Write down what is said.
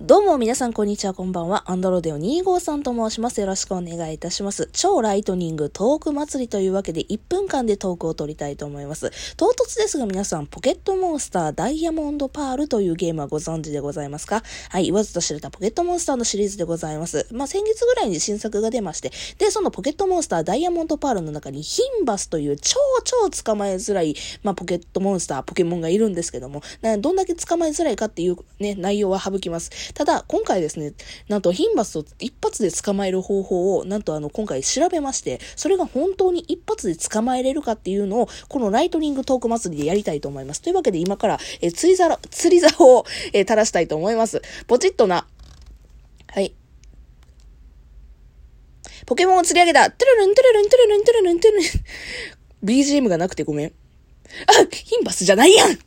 どうも皆さんこんにちはこんばんは。アンドロデオ25さんと申します。よろしくお願いいたします。超ライトニングトーク祭りというわけで1分間でトークを取りたいと思います。唐突ですが皆さん、ポケットモンスターダイヤモンドパールというゲームはご存知でございますか？はい、言わずと知れたポケットモンスターのシリーズでございます。まあ先月ぐらいに新作が出まして、で、そのポケットモンスターダイヤモンドパールの中にヒンバスという超超捕まえづらい、まあポケットモンスター、ポケモンがいるんですけども、どんだけ捕まえづらいかっていうね、内容は省きます。ただ、今回ですね、なんとヒンバスを一発で捕まえる方法を、なんとあの、今回調べまして、それが本当に一発で捕まえれるかっていうのを、このライトニングトーク祭りでやりたいと思います。というわけで今から、え釣り皿、釣り竿を、え垂らしたいと思います。ポチッとな。はい。ポケモンを釣り上げた。トゥルルントゥルルントゥルルントゥルルントゥルルン。BGM がなくてごめん。あ、ヒンバスじゃないやん